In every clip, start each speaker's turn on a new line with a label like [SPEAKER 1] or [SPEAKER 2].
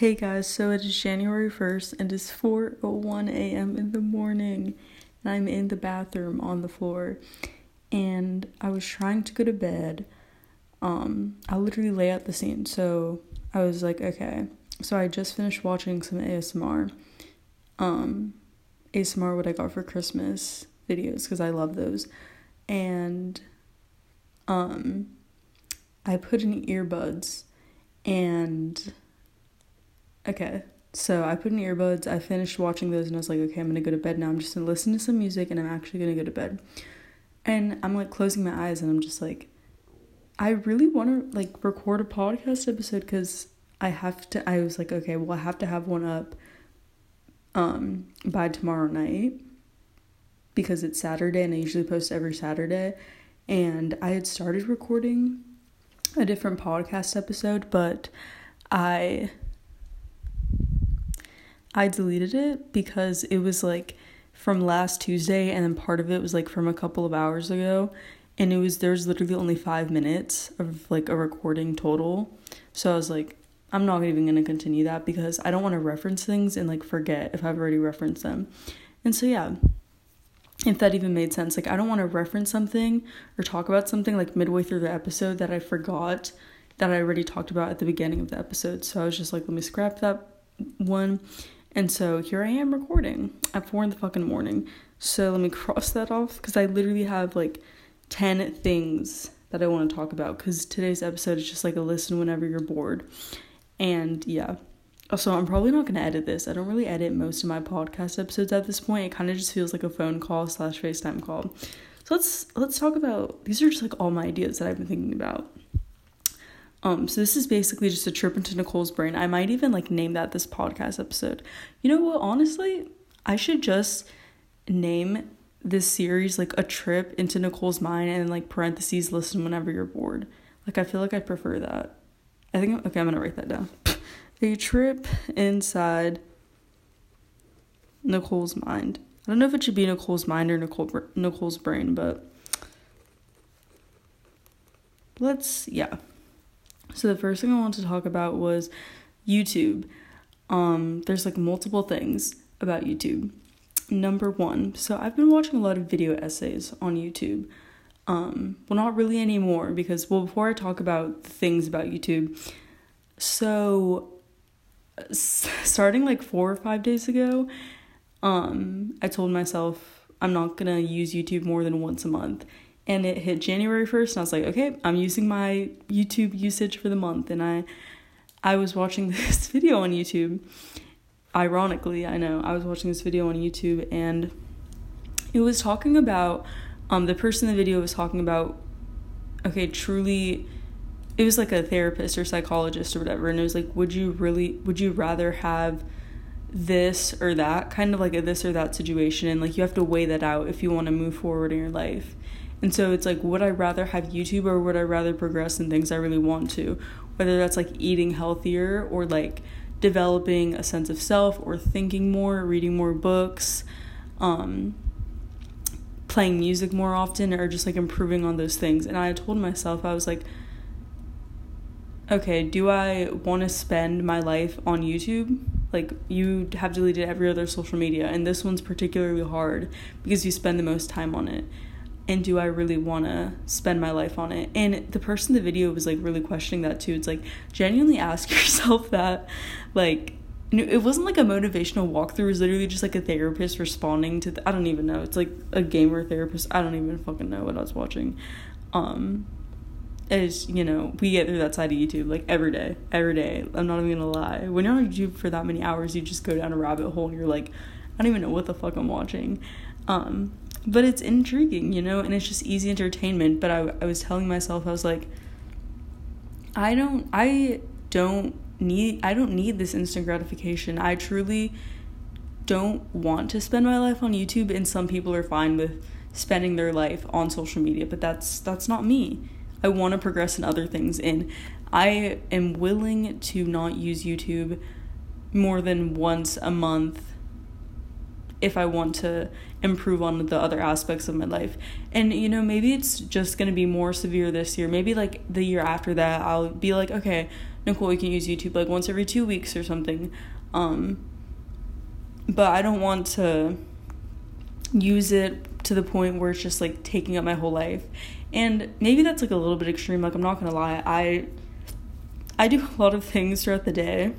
[SPEAKER 1] Hey guys, so it is January 1st and it's 4:01 a.m. in the morning and I'm in the bathroom on the floor and I was trying to go to bed. Um I literally lay out the scene. So I was like, okay. So I just finished watching some ASMR. Um ASMR what I got for Christmas videos cuz I love those. And um I put in earbuds and Okay, so I put in earbuds. I finished watching those and I was like, okay, I'm gonna go to bed now. I'm just gonna listen to some music and I'm actually gonna go to bed. And I'm like closing my eyes and I'm just like, I really want to like record a podcast episode because I have to. I was like, okay, well, I have to have one up um by tomorrow night because it's Saturday and I usually post every Saturday. And I had started recording a different podcast episode, but I I deleted it because it was like from last Tuesday and then part of it was like from a couple of hours ago and it was there's literally only 5 minutes of like a recording total. So I was like I'm not even going to continue that because I don't want to reference things and like forget if I've already referenced them. And so yeah, if that even made sense. Like I don't want to reference something or talk about something like midway through the episode that I forgot that I already talked about at the beginning of the episode. So I was just like, let me scrap that one and so here I am recording at four in the fucking morning. So let me cross that off because I literally have like 10 things that I want to talk about because today's episode is just like a listen whenever you're bored. And yeah. Also, I'm probably not going to edit this. I don't really edit most of my podcast episodes at this point. It kind of just feels like a phone call slash FaceTime call. So let's let's talk about these are just like all my ideas that I've been thinking about. Um, so this is basically just a trip into Nicole's brain. I might even like name that this podcast episode. You know what? Honestly, I should just name this series like a trip into Nicole's mind and like parentheses listen whenever you're bored. Like I feel like I prefer that. I think okay, I'm gonna write that down. a trip inside Nicole's mind. I don't know if it should be Nicole's mind or Nicole Nicole's brain, but let's yeah. So the first thing I wanted to talk about was YouTube. Um, there's like multiple things about YouTube. Number one, so I've been watching a lot of video essays on YouTube. Um, well, not really anymore because, well, before I talk about things about YouTube, so starting like four or five days ago, um, I told myself I'm not gonna use YouTube more than once a month and it hit January 1st and I was like, okay, I'm using my YouTube usage for the month and I I was watching this video on YouTube. Ironically, I know. I was watching this video on YouTube and it was talking about um the person in the video was talking about okay, truly it was like a therapist or psychologist or whatever and it was like would you really would you rather have this or that kind of like a this or that situation and like you have to weigh that out if you want to move forward in your life and so it's like, would I rather have YouTube or would I rather progress in things I really want to? Whether that's like eating healthier or like developing a sense of self or thinking more, reading more books, um, playing music more often, or just like improving on those things. And I told myself, I was like, okay, do I want to spend my life on YouTube? Like, you have deleted every other social media, and this one's particularly hard because you spend the most time on it and do I really want to spend my life on it? And the person in the video was like really questioning that too. It's like genuinely ask yourself that. Like, it wasn't like a motivational walkthrough. It was literally just like a therapist responding to. The, I don't even know. It's like a gamer therapist. I don't even fucking know what I was watching. Um, as you know, we get through that side of YouTube like every day, every day. I'm not even gonna lie. When you're on YouTube for that many hours, you just go down a rabbit hole and you're like, I don't even know what the fuck I'm watching. Um, but it's intriguing, you know, and it's just easy entertainment. But I, I was telling myself, I was like, I don't, I don't need, I don't need this instant gratification. I truly don't want to spend my life on YouTube, and some people are fine with spending their life on social media, but that's that's not me. I want to progress in other things, and I am willing to not use YouTube more than once a month if I want to improve on the other aspects of my life. And you know, maybe it's just going to be more severe this year. Maybe like the year after that, I'll be like, okay, Nicole, you can use YouTube like once every two weeks or something. Um, but I don't want to use it to the point where it's just like taking up my whole life. And maybe that's like a little bit extreme. Like I'm not gonna lie, I I do a lot of things throughout the day.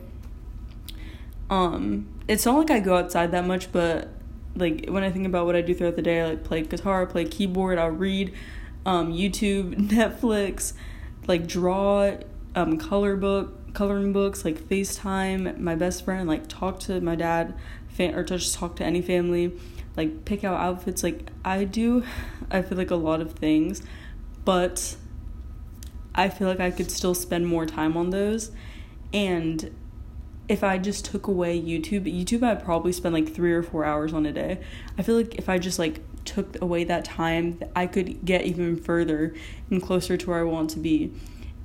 [SPEAKER 1] Um, it's not like I go outside that much, but like when I think about what I do throughout the day, I like play guitar, play keyboard, I'll read, um, YouTube, Netflix, like draw, um, color book, coloring books, like FaceTime my best friend, like talk to my dad, fan or just talk to any family, like pick out outfits. Like I do, I feel like a lot of things, but I feel like I could still spend more time on those, and if I just took away YouTube, YouTube I'd probably spend like three or four hours on a day. I feel like if I just like took away that time, I could get even further and closer to where I want to be.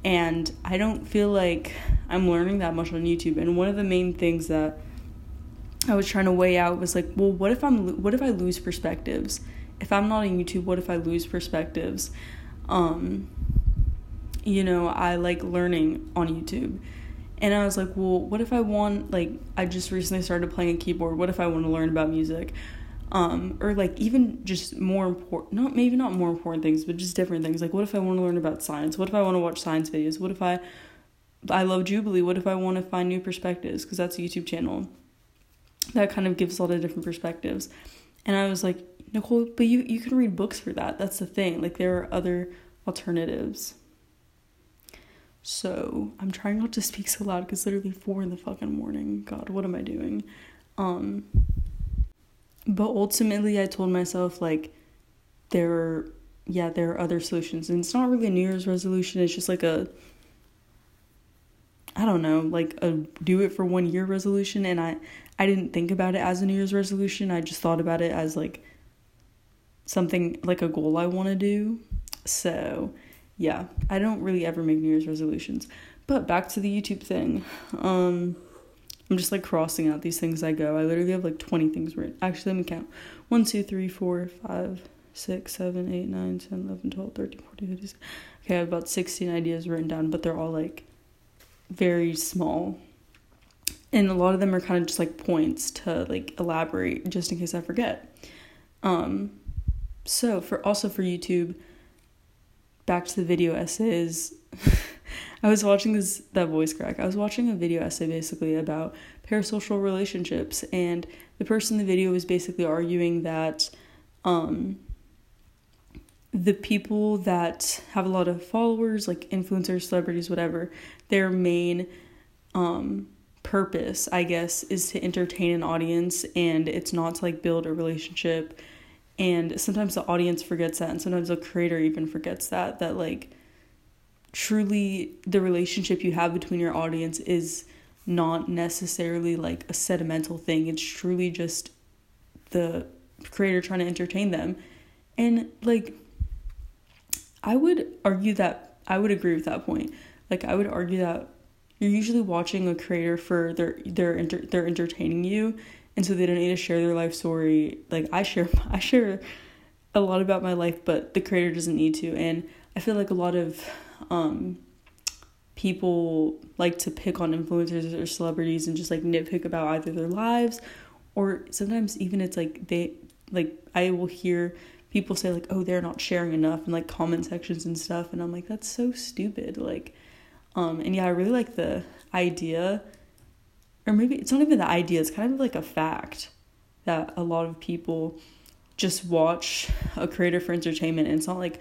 [SPEAKER 1] And I don't feel like I'm learning that much on YouTube. And one of the main things that I was trying to weigh out was like, well, what if I'm what if I lose perspectives? If I'm not on YouTube, what if I lose perspectives? Um, you know, I like learning on YouTube. And I was like, well, what if I want like I just recently started playing a keyboard. What if I want to learn about music? um, or like even just more important not maybe not more important things but just different things. Like what if i want to learn about science? What if i want to watch science videos? What if i i love jubilee? What if i want to find new perspectives? Because that's a youtube channel. That kind of gives a lot of different perspectives. And i was like nicole but you you can read books for that. That's the thing. Like there are other alternatives so i'm trying not to speak so loud because literally four in the fucking morning. God what am i doing? Um but ultimately i told myself like there are yeah there are other solutions. And it's not really a new year's resolution. It's just like a i don't know like a do it for one year resolution. And i i didn't think about it as a new year's resolution. I just thought about it as like something like a goal i want to do. So yeah i don't really ever make new year's resolutions but back to the youtube thing um I'm just like crossing out these things I go. I literally have like 20 things written. Actually, let me count 1, 2, 3, 4, 5, 6, 7, 8, 9, 10, 11, 12, 13, 14, 15. Okay, I have about 16 ideas written down, but they're all like very small. And a lot of them are kind of just like points to like elaborate just in case I forget. Um, so for also for YouTube, back to the video essays. I was watching this that voice crack. I was watching a video essay basically about parasocial relationships and the person in the video was basically arguing that um the people that have a lot of followers like influencers, celebrities, whatever, their main um purpose, I guess, is to entertain an audience and it's not to like build a relationship. And sometimes the audience forgets that and sometimes the creator even forgets that that like truly the relationship you have between your audience is not necessarily like a sentimental thing. It's truly just the creator trying to entertain them. And like I would argue that I would agree with that point. Like I would argue that you're usually watching a creator for their they're inter, they're entertaining you and so they don't need to share their life story. Like I share I share a lot about my life, but the creator doesn't need to and I feel like a lot of um, people like to pick on influencers or celebrities and just like nitpick about either their lives or sometimes even it's like they like I will hear people say like oh they're not sharing enough in like comment sections and stuff and I'm like that's so stupid like um and yeah I really like the idea or maybe it's not even the idea it's kind of like a fact that a lot of people just watch a creator for entertainment and it's not like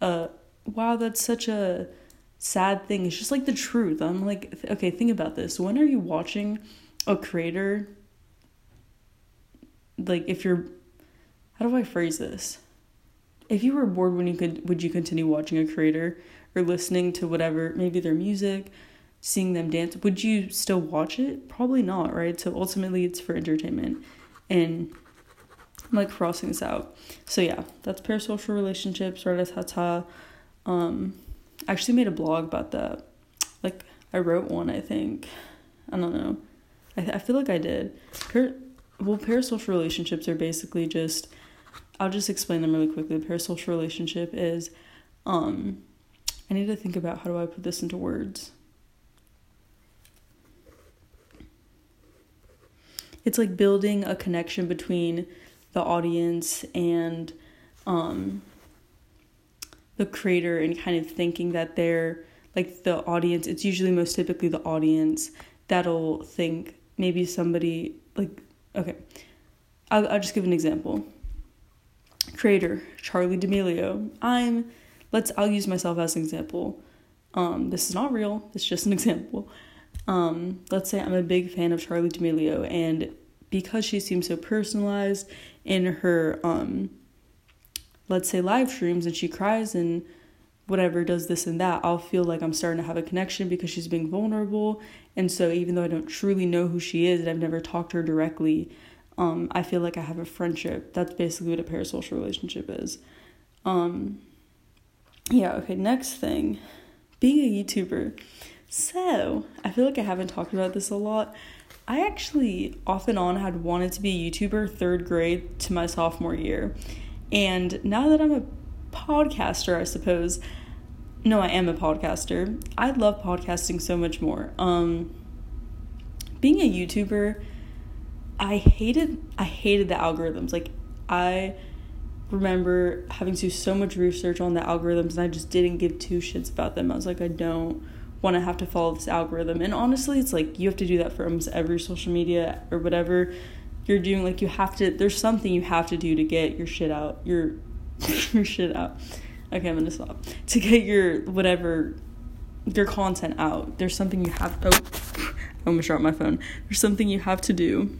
[SPEAKER 1] a wow, that's such a sad thing. It's just like the truth. I'm like, okay, think about this. When are you watching a creator? Like, if you're, how do I phrase this? If you were bored when you could, would you continue watching a creator or listening to whatever, maybe their music, seeing them dance? Would you still watch it? Probably not, right? So ultimately, it's for entertainment. And I'm like crossing this out. So yeah, that's parasocial relationships, ratatata. Um, I actually made a blog about that. Like I wrote one, I think. I don't know. I I feel like I did. Par- well, parasocial relationships are basically just. I'll just explain them really quickly. A parasocial relationship is, um, I need to think about how do I put this into words. It's like building a connection between the audience and um the creator and kind of thinking that they're like the audience it's usually most typically the audience that'll think maybe somebody like okay I'll, I'll just give an example. Creator Charli D'Amelio. I'm let's i'll use myself as an example. Um this is not real it's just an example um let's say i'm a big fan of Charli D'Amelio and because she seems so personalized in her um let's say live streams and she cries and whatever does this and that i'll feel like i'm starting to have a connection because she's being vulnerable. And so even though i don't truly know who she is and i've never talked to her directly um, i feel like i have a friendship. That's basically what a parasocial relationship is. Um, yeah okay next thing. Being a youtuber so i feel like i haven't talked about this a lot i actually off and on had wanted to be a youtuber third grade to my sophomore year and now that i'm a podcaster i suppose no, I am a podcaster. I love podcasting so much more. Um, being a YouTuber, I hated I hated the algorithms. Like I remember having to do so much research on the algorithms and I just didn't give two shits about them. I was like, I don't want to have to follow this algorithm. And honestly, it's like you have to do that for almost every social media or whatever you're doing. Like you have to there's something you have to do to get your shit out. Your your shit out. Okay, I'm gonna stop. To get your whatever your content out, there's something you have. Oh, I almost dropped my phone. There's something you have to do.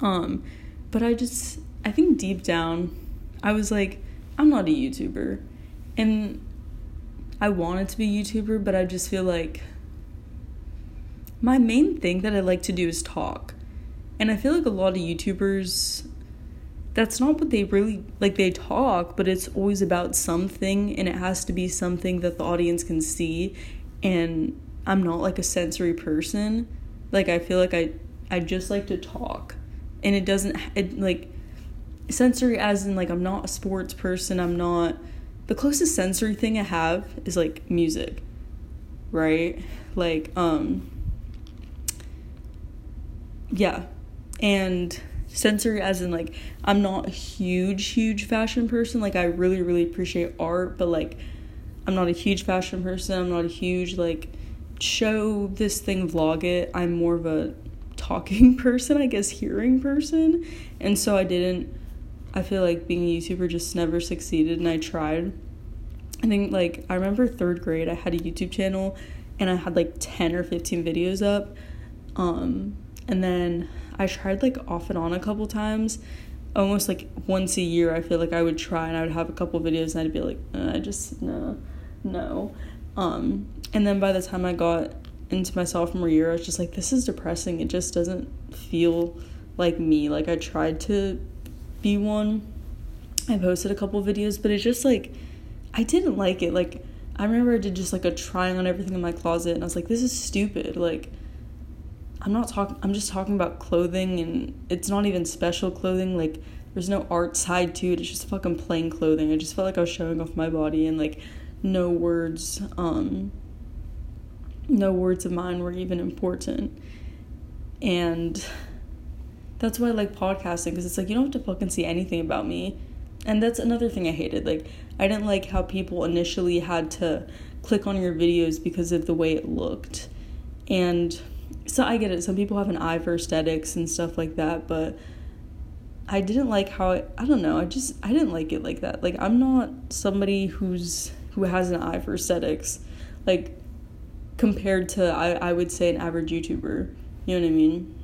[SPEAKER 1] Um, but I just I think deep down, I was like, I'm not a YouTuber, and I wanted to be a YouTuber, but I just feel like my main thing that I like to do is talk. And I feel like a lot of YouTubers that's not what they really like they talk but it's always about something and it has to be something that the audience can see. And i'm not like a sensory person. Like i feel like i i just like to talk. And it doesn't it like sensory as in like i'm not a sports person i'm not the closest sensory thing i have is like music right? Like um yeah. And sensory as in like I'm not a huge huge fashion person. Like I really really appreciate art but like I'm not a huge fashion person. I'm not a huge like show this thing vlog it. I'm more of a talking person I guess hearing person. And so I didn't I feel like being a YouTuber just never succeeded and I tried I think like I remember 3rd grade I had a YouTube channel and I had like 10 or 15 videos up um and then I tried like off and on a couple times. Almost like once a year, I feel like I would try and I would have a couple videos and I'd be like, uh, I just, no, no. Um, and then by the time I got into my sophomore year, I was just like, this is depressing. It just doesn't feel like me. Like, I tried to be one. I posted a couple videos, but it's just like, I didn't like it. Like, I remember I did just like a trying on everything in my closet and I was like, this is stupid. Like, I'm not talking I'm just talking about clothing and it's not even special clothing like there's no art side to it it's just fucking plain clothing I just felt like I was showing off my body and like no words um no words of mine were even important and that's why I like podcasting because it's like you don't have to fucking see anything about me and that's another thing I hated like I didn't like how people initially had to click on your videos because of the way it looked and so I get it. Some people have an eye for aesthetics and stuff like that, but I didn't like how I don't know. I just I didn't like it like that. Like I'm not somebody who's who has an eye for aesthetics, like compared to I I would say an average YouTuber. You know what I mean?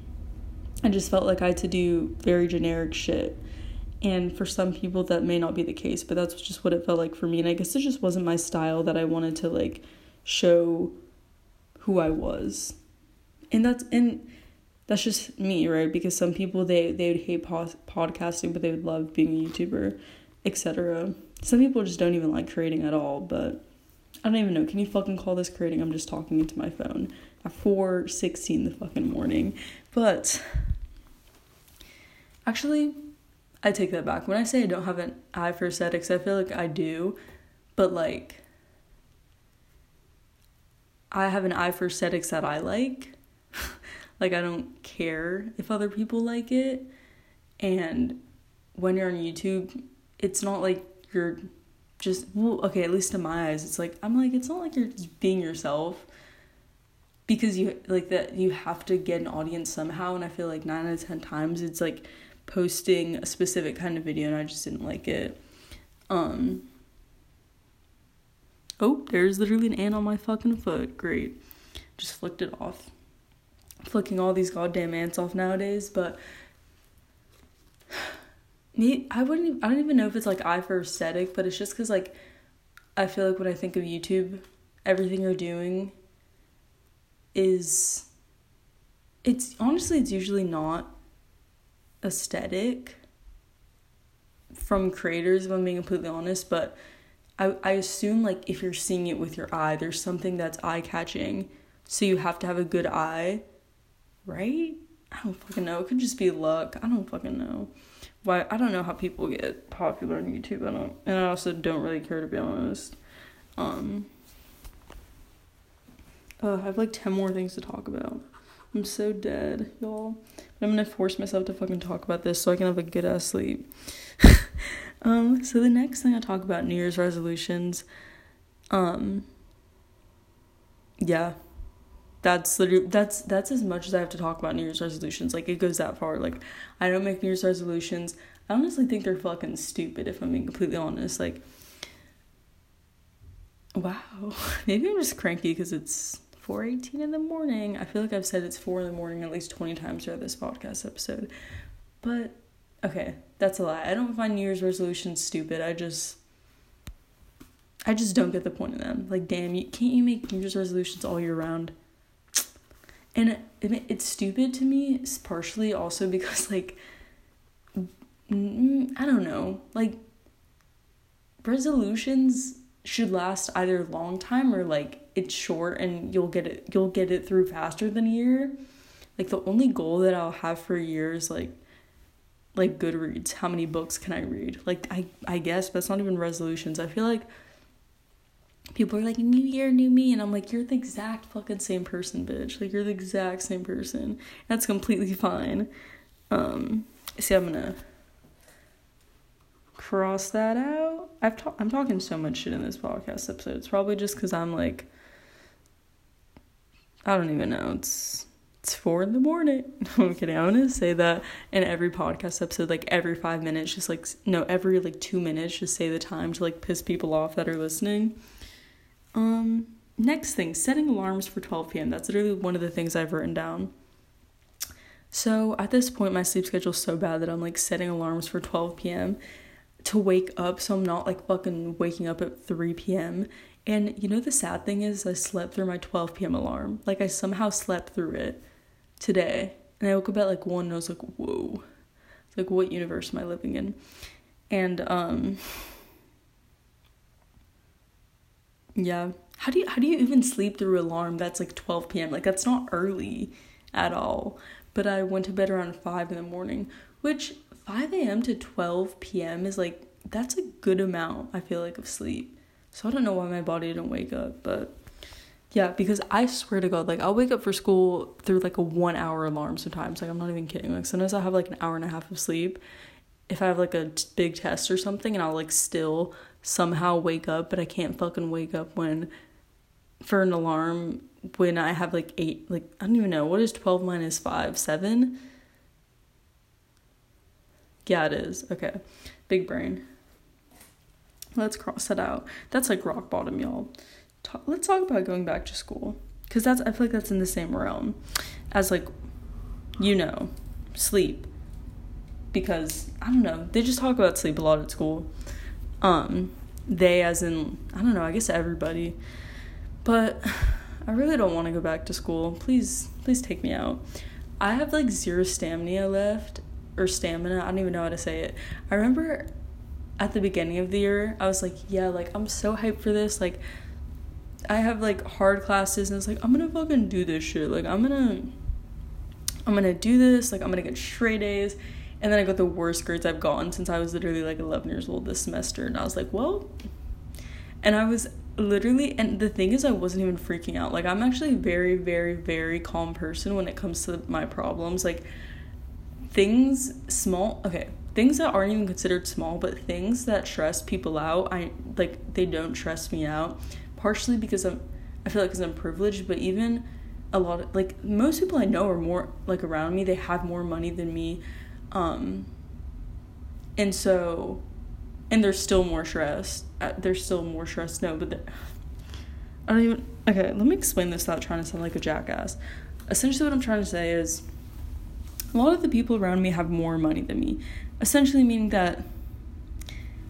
[SPEAKER 1] I just felt like I had to do very generic shit. And for some people that may not be the case, but that's just what it felt like for me. And I guess it just wasn't my style that I wanted to like show who I was. And that's and that's just me right? Because some people they they would hate po- podcasting but they would love being a youtuber etc some people just don't even like creating at all but i don't even know. Can you fucking call this creating? I'm just talking into my phone at 4.16 the fucking morning. But actually i take that back. When i say i don't have an eye for aesthetics i feel like i do but like I have an eye for aesthetics that I like. Like I don't care if other people like it. And when you're on YouTube, it's not like you're just well, okay, at least in my eyes, it's like I'm like it's not like you're just being yourself because you like that you have to get an audience somehow. And I feel like 9 out of 10 times it's like posting a specific kind of video and I just didn't like it. Um Oh, there's literally an ant on my fucking foot. Great. Just flicked it off. Flicking all these goddamn ants off nowadays, but me I wouldn't I don't even know if it's like eye for aesthetic, but it's just cuz like I feel like when I think of YouTube, everything you're doing is it's honestly it's usually not aesthetic from creators if I'm being completely honest, but I, I assume like if you're seeing it with your eye, there's something that's eye catching. So you have to have a good eye, right? I don't fucking know. It could just be luck. I don't fucking know. Why I don't know how people get popular on YouTube. I don't and I also don't really care to be honest. Um uh, I have like 10 more things to talk about. I'm so dead, y'all. But I'm gonna force myself to fucking talk about this so I can have a good ass sleep. um, so the next thing I talk about New Year's resolutions. Um, yeah, that's literally that's that's as much as I have to talk about New Year's resolutions. Like it goes that far. Like I don't make New Year's resolutions. I honestly think they're fucking stupid. If I'm being completely honest, like. Wow, maybe I'm just cranky because it's 4:18 in the morning. I feel like I've said it's 4 in the morning at least 20 times throughout this podcast episode. But okay, that's a lie. I don't find New Year's resolutions stupid. I just I just don't get the point of them. Like damn, you can't you make New Year's resolutions all year round? And it, it, it's stupid to me partially also because like I don't know. Like resolutions should last either a long time or like it's short and you'll get it you'll get it through faster than a year. Like the only goal that I'll have for a year is like like Goodreads. How many books can I read? Like I I guess, that's not even resolutions. I feel like people are like new year new me and i'm like you're the exact fucking same person bitch like you're the exact same person that's completely fine um see i'm gonna cross that out i've ta- i'm talking so much shit in this podcast episode it's probably just because i'm like I don't even know. It's it's four in the morning. No, I'm kidding. I'm gonna say that in every podcast episode, like every five minutes, just like no, every like two minutes, just say the time to like piss people off that are listening. Um, next thing, setting alarms for 12 p.m. That's literally one of the things I've written down. So at this point, my sleep schedule's so bad that I'm like setting alarms for 12 p.m. to wake up, so I'm not like fucking waking up at 3 p.m. And you know, the sad thing is, I slept through my 12 p.m. alarm. Like, I somehow slept through it today. And I woke up at like 1 and I was like, whoa. It's like, what universe am I living in? And, um, yeah. How do you how do you even sleep through alarm that's like 12 p.m. like that's not early at all but I went to bed around 5 in the morning which 5 a.m. to 12 p.m. is like that's a good amount I feel like of sleep so I don't know why my body didn't wake up, but yeah, because I swear to God, like I'll wake up for school through like a one hour alarm sometimes. Like I'm not even kidding. Like sometimes I have like an hour and a half of sleep. If I have like a big test or something, and I'll like still somehow wake up, but I can't fucking wake up when for an alarm when I have like eight. Like I don't even know what is twelve minus five seven. Yeah, it is. Okay, big brain. Let's cross that out. That's like rock bottom, y'all. Talk, let's talk about going back to school because that's I feel like that's in the same realm as like you know sleep because I don't know they just talk about sleep a lot at school. Um, they as in I don't know I guess everybody, but I really don't want to go back to school. Please please take me out. I have like zero stamina left or stamina. I don't even know how to say it. I remember at the beginning of the year, I was like, yeah, like I'm so hyped for this. Like I have like hard classes and it's like I'm gonna fucking do this shit. Like I'm gonna I'm gonna do this, like I'm gonna get straight A's. And then I got the worst grades I've gotten since I was literally like 11 years old this semester. And I was like, well, and I was literally and the thing is I wasn't even freaking out. Like I'm actually a very very very calm person when it comes to my problems. Like things small, okay, things that aren't even considered small, but things that stress people out, I like they don't stress me out. Partially because I'm I feel like because I'm privileged, but even a lot of like most people I know are more like around me, they have more money than me. Um and so and they're still more stressed. Uh, they're still more stressed. No, but I don't even. Okay, let me explain this without trying to sound like a jackass. Essentially, what I'm trying to say is a lot of the people around me have more money than me. Essentially, meaning that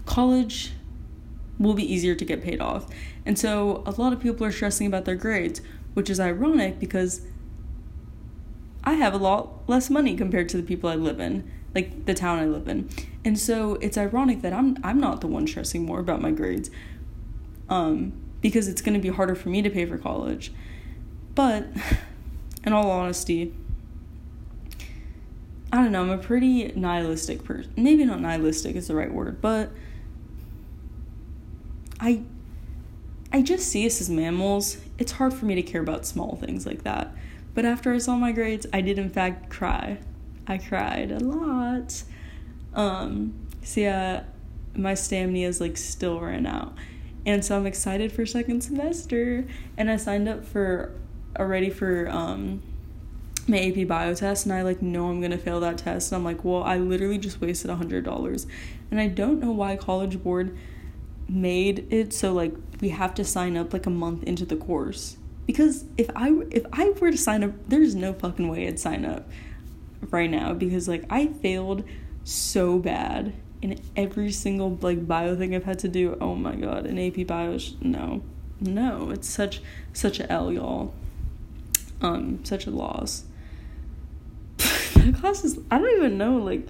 [SPEAKER 1] college will be easier to get paid off. And so a lot of people are stressing about their grades, which is ironic because I have a lot less money compared to the people I live in like the town I live in. And so it's ironic that I'm I'm not the one stressing more about my grades. Um, because it's going to be harder for me to pay for college. But in all honesty, I don't know, I'm a pretty nihilistic person. Maybe not nihilistic is the right word, but I I just see us as mammals. It's hard for me to care about small things like that. But after I saw my grades, I did in fact cry. I cried a lot. Um, so yeah, my stamina is like still ran out. And so I'm excited for second semester. And I signed up for already for um my AP bio test and I like know I'm gonna fail that test and I'm like, well, I literally just wasted a hundred dollars. And I don't know why College Board made it so like we have to sign up like a month into the course. Because if I if I were to sign up, there's no fucking way I'd sign up right now because like I failed so bad in every single like bio thing I've had to do. Oh my god, an AP bio no. No, it's such such a L y'all. Um, such a loss. That class is I don't even know, like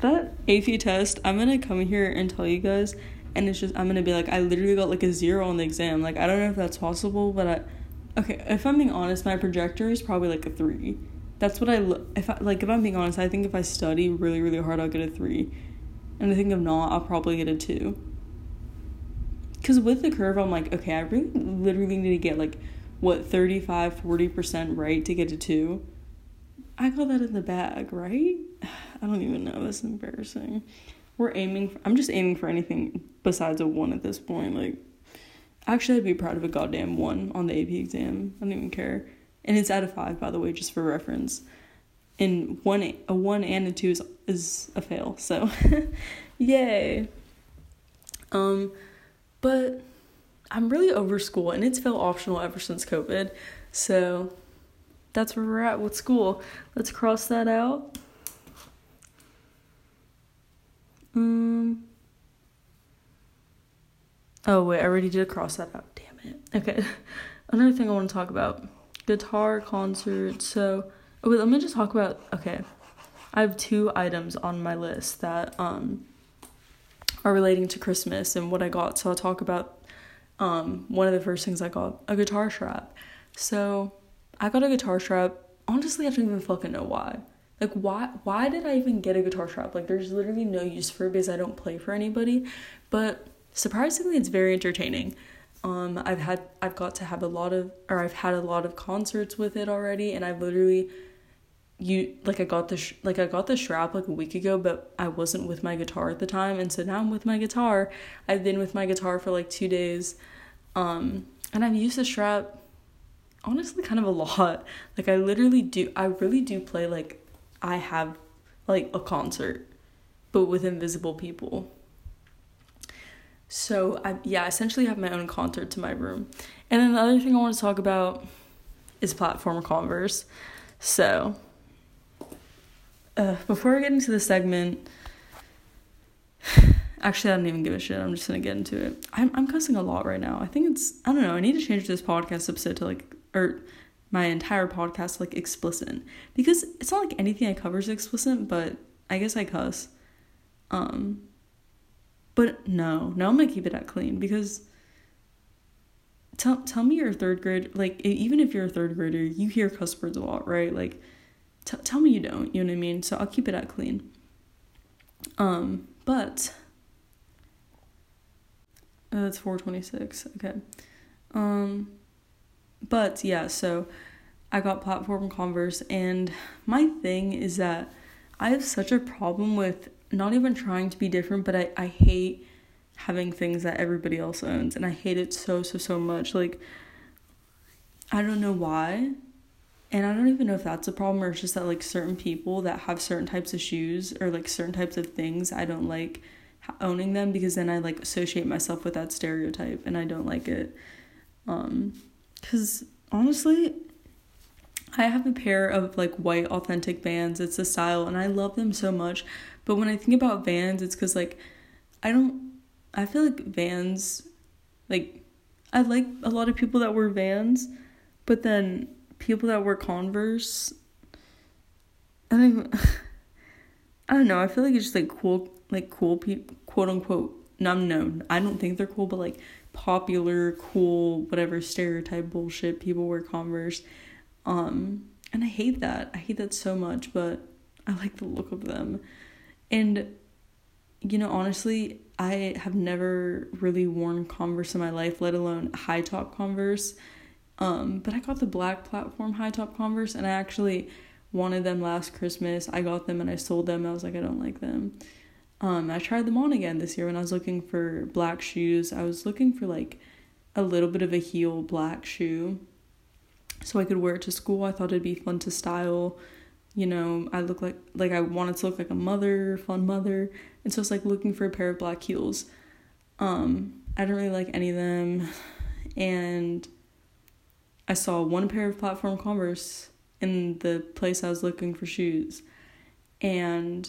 [SPEAKER 1] that AP test, I'm gonna come here and tell you guys and it's just I'm gonna be like I literally got like a zero on the exam. Like I don't know if that's possible, but I okay, if I'm being honest, my projector is probably like a three that's what I look. If I, like, if I'm being honest, I think if I study really, really hard, I'll get a three, and I think if not, I'll probably get a two. Cause with the curve, I'm like, okay, I really, literally need to get like, what 35, 40 percent right to get a two. I got that in the bag, right? I don't even know. That's embarrassing. We're aiming. For, I'm just aiming for anything besides a one at this point. Like, actually, I'd be proud of a goddamn one on the AP exam. I don't even care and it's out of five, by the way, just for reference. And one, a one and a two is, is a fail. So, yay. Um, but I'm really over school, and it's felt optional ever since COVID. So, that's where we're at with school. Let's cross that out. Um. Oh wait, I already did cross that out. Damn it. Okay. Another thing I want to talk about guitar concert. So, oh, wait, let me just talk about. Okay, I have two items on my list that um are relating to Christmas and what I got. So I'll talk about um one of the first things I got a guitar strap. So I got a guitar strap. Honestly, I don't even fucking know why. Like why why did I even get a guitar strap? Like there's literally no use for it because I don't play for anybody. But surprisingly it's very entertaining. Um, I've had I've got to have a lot of or I've had a lot of concerts with it already, and I've literally you like I got the sh- like I got the strap like a week ago, but I wasn't with my guitar at the time, and so now I'm with my guitar. I've been with my guitar for like two days, um, and I've used the strap honestly kind of a lot. Like I literally do I really do play like I have like a concert, but with invisible people. So I yeah, I essentially have my own concert to my room. And then the other thing I want to talk about is platform converse. So uh, before I get into the segment, actually I don't even give a shit. I'm just gonna get into it. I'm I'm cussing a lot right now. I think it's I don't know. I need to change this podcast episode to like or my entire podcast like explicit because it's not like anything I cover is explicit, but I guess I cuss. Um, but no, no, I'm gonna keep it at clean because tell tell me you're a third grade like even if you're a third grader, you hear cuss words a lot, right? Like t- tell me you don't, you know what I mean? So I'll keep it at clean. Um, but Oh, that's 426. Okay. Um but yeah, so I got platform Converse and my thing is that I have such a problem with not even trying to be different, but I, I hate having things that everybody else owns and I hate it so so so much. Like I don't know why. And I don't even know if that's a problem or it's just that like certain people that have certain types of shoes or like certain types of things I don't like owning them because then I like associate myself with that stereotype and I don't like it. Um cuz honestly I have a pair of like white authentic Vans. It's a style and I love them so much. But when I think about Vans, it's cuz like I don't I feel like Vans like I like a lot of people that wear Vans, but then people that wear Converse I think I don't know. I feel like it's just like cool like cool people quote unquote no no I don't think they're cool but like popular cool whatever stereotype bullshit people wear Converse um, and I hate that. I hate that so much, but I like the look of them. And, you know, honestly, I have never really worn Converse in my life, let alone high top Converse. Um, but I got the black platform high top Converse, and I actually wanted them last Christmas. I got them and I sold them. I was like, I don't like them. Um, I tried them on again this year when I was looking for black shoes. I was looking for like a little bit of a heel black shoe so I could wear it to school. I thought it'd be fun to style. You know, I look like like I wanted to look like a mother, fun mother, and so it's like looking for a pair of black heels. Um, I didn't really like any of them, and I saw one pair of platform Converse in the place I was looking for shoes, and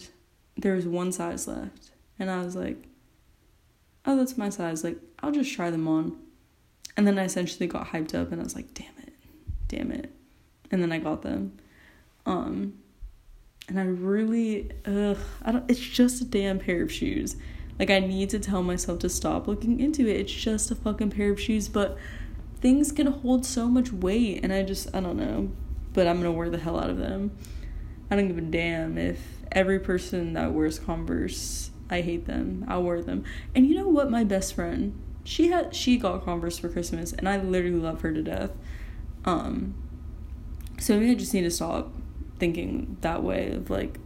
[SPEAKER 1] there was one size left, and I was like, "Oh, that's my size. Like, I'll just try them on." And then I essentially got hyped up, and I was like, "Damn it." damn it. And then I got them. Um and I really ugh, I don't it's just a damn pair of shoes. Like I need to tell myself to stop looking into it. It's just a fucking pair of shoes, but things can hold so much weight and I just I don't know. But I'm gonna wear the hell out of them. I don't give a damn if every person that wears Converse, I hate them. I'll wear them. And you know what? My best friend, she had she got Converse for Christmas, and I literally love her to death. Um, so maybe I just need to stop thinking that way of like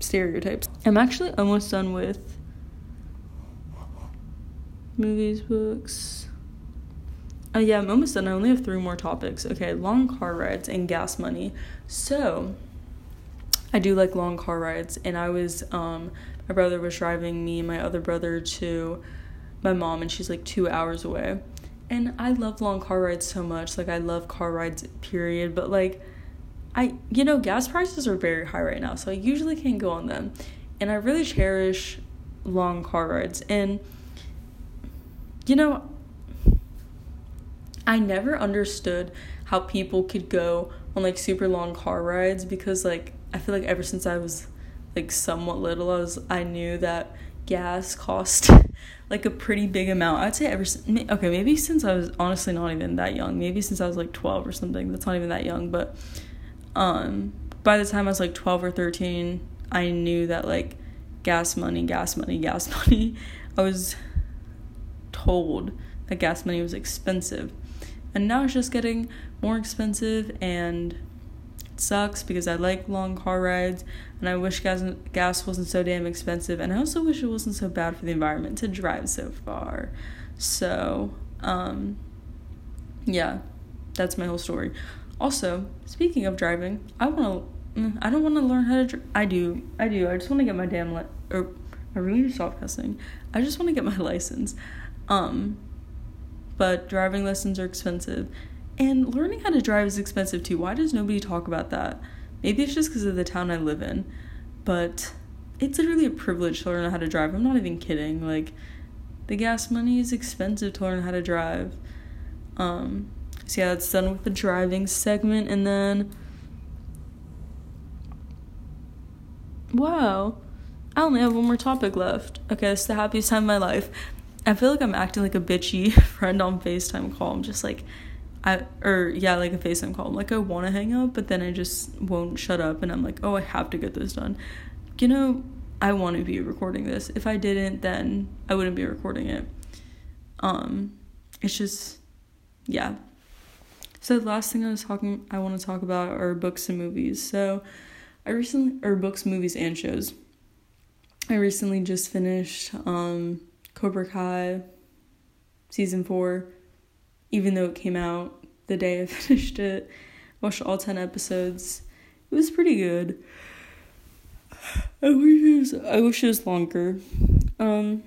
[SPEAKER 1] stereotypes. I'm actually almost done with movies, books. Oh yeah, I'm almost done. I only have three more topics. Okay, long car rides and gas money. So, I do like long car rides, and I was um my brother was driving me and my other brother to my mom, and she's like two hours away. And I love long car rides so much. Like I love car rides period, but like I you know, gas prices are very high right now, so I usually can't go on them. And I really cherish long car rides. And you know, I never understood how people could go on like super long car rides because like I feel like ever since I was like somewhat little I was I knew that gas cost like a pretty big amount. I'd say ever since okay, maybe since I was honestly not even that young. Maybe since I was like 12 or something. That's not even that young, but um by the time I was like 12 or 13, I knew that like gas money, gas money, gas money. I was told that gas money was expensive. And now it's just getting more expensive and sucks because I like long car rides and I wish gas gas wasn't so damn expensive and I also wish it wasn't so bad for the environment to drive so far. So, um yeah, that's my whole story. Also, speaking of driving, I want to mm, I don't want to learn how to dr- I do. I do. I just want to get my damn li- or I really need to stop cussing. I just want to get my license. Um but driving lessons are expensive and learning how to drive is expensive too. Why does nobody talk about that? Maybe it's just because of the town I live in, but it's literally a privilege to learn how to drive. I'm not even kidding. Like, the gas money is expensive to learn how to drive. Um, so yeah, that's done with the driving segment, and then wow, I only have one more topic left. Okay, it's the happiest time of my life. I feel like I'm acting like a bitchy friend on FaceTime call. I'm just like, I or yeah, like a FaceTime call. I'm like I want to hang up, but then I just won't shut up, and I'm like, oh, I have to get this done. You know, I want to be recording this. If I didn't, then I wouldn't be recording it. Um, it's just, yeah. So the last thing I was talking, I want to talk about are books and movies. So I recently, or books, movies, and shows. I recently just finished um, Cobra Kai season four, even though it came out the day I finished it. Watched all 10 episodes. It was pretty good. I wish it was, I wish it was longer. Um,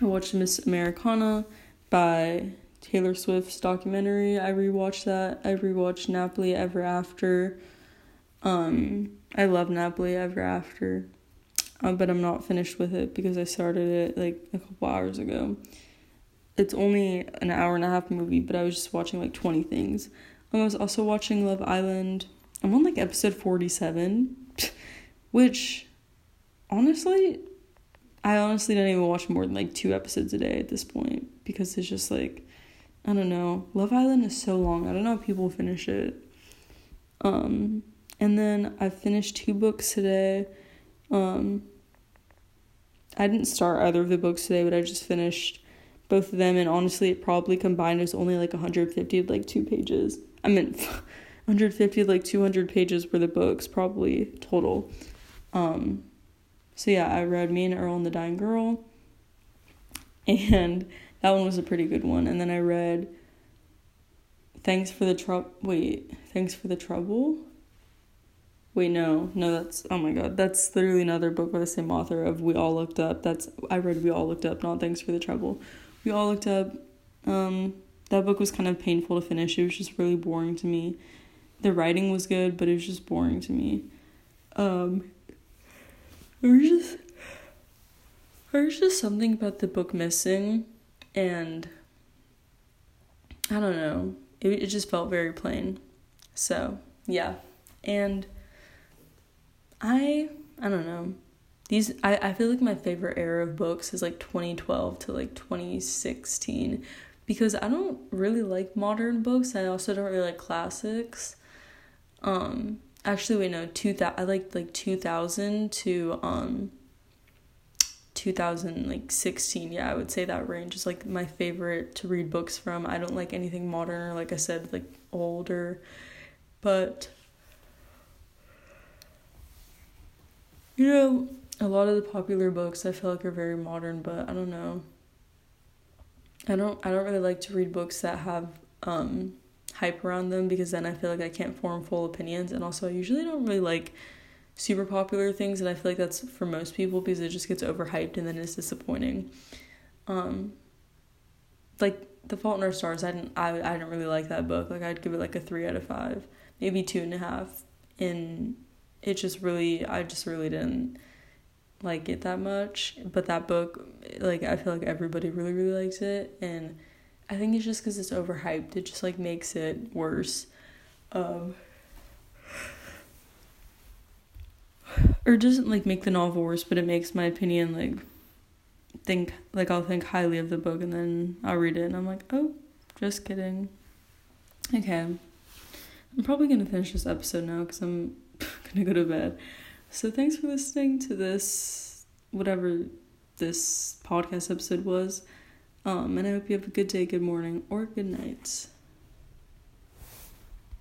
[SPEAKER 1] I watched Miss Americana by Taylor Swift's documentary. I rewatched that. I rewatched Nappily Ever After. Um, I love Nappily Ever After, uh, but I'm not finished with it because I started it like a couple hours ago. It's only an hour and a half movie, but I was just watching like 20 things. I was also watching Love Island. I'm on like episode 47, which honestly, I honestly don't even watch more than like two episodes a day at this point because it's just like, I don't know. Love Island is so long. I don't know how people finish it. Um, and then I finished two books today. Um, I didn't start either of the books today, but I just finished both of them, and honestly, it probably combined was only like 150, like two pages. I mean, 150, like 200 pages for the books, probably total. Um, so yeah, I read Me and Earl and the Dying Girl, and that one was a pretty good one. And then I read Thanks for the Trouble. Wait, Thanks for the Trouble. Wait, no, no, that's oh my god, that's literally another book by the same author of We All Looked Up. That's I read We All Looked Up, not Thanks for the Trouble. We All Looked Up. Um, that book was kind of painful to finish. It was just really boring to me. The writing was good, but it was just boring to me. Um, there was just there was just something about the book missing, and I don't know. It it just felt very plain. So yeah, and I I don't know. These I, I feel like my favorite era of books is like 2012 to like 2016 because I don't really like modern books. I also don't really like classics. Um actually wait no, 2000 I like like 2000 to um 2000 like 16 yeah i would say that range is like my favorite to read books from i don't like anything modern or like i said like older but you know a lot of the popular books i feel like are very modern but i don't know i don't i don't really like to read books that have um hype around them because then i feel like i can't form full opinions and also i usually don't really like super popular things and I feel like that's for most people because it just gets overhyped and then it's disappointing. Um like The Fault in Our Stars, I didn't I I didn't really like that book. Like I'd give it like a three out of five, maybe two and a half. And it just really I just really didn't like it that much. But that book, like I feel like everybody really, really likes it and I think it's just because it's overhyped. It just like makes it worse. Um or doesn't like make the novel worse, but it makes my opinion like think like I'll think highly of the book and then I'll read it and I'm like, oh, just kidding. Okay, I'm probably gonna finish this episode now because I'm gonna go to bed. So thanks for listening to this, whatever this podcast episode was. Um, and I hope you have a good day, good morning, or good night.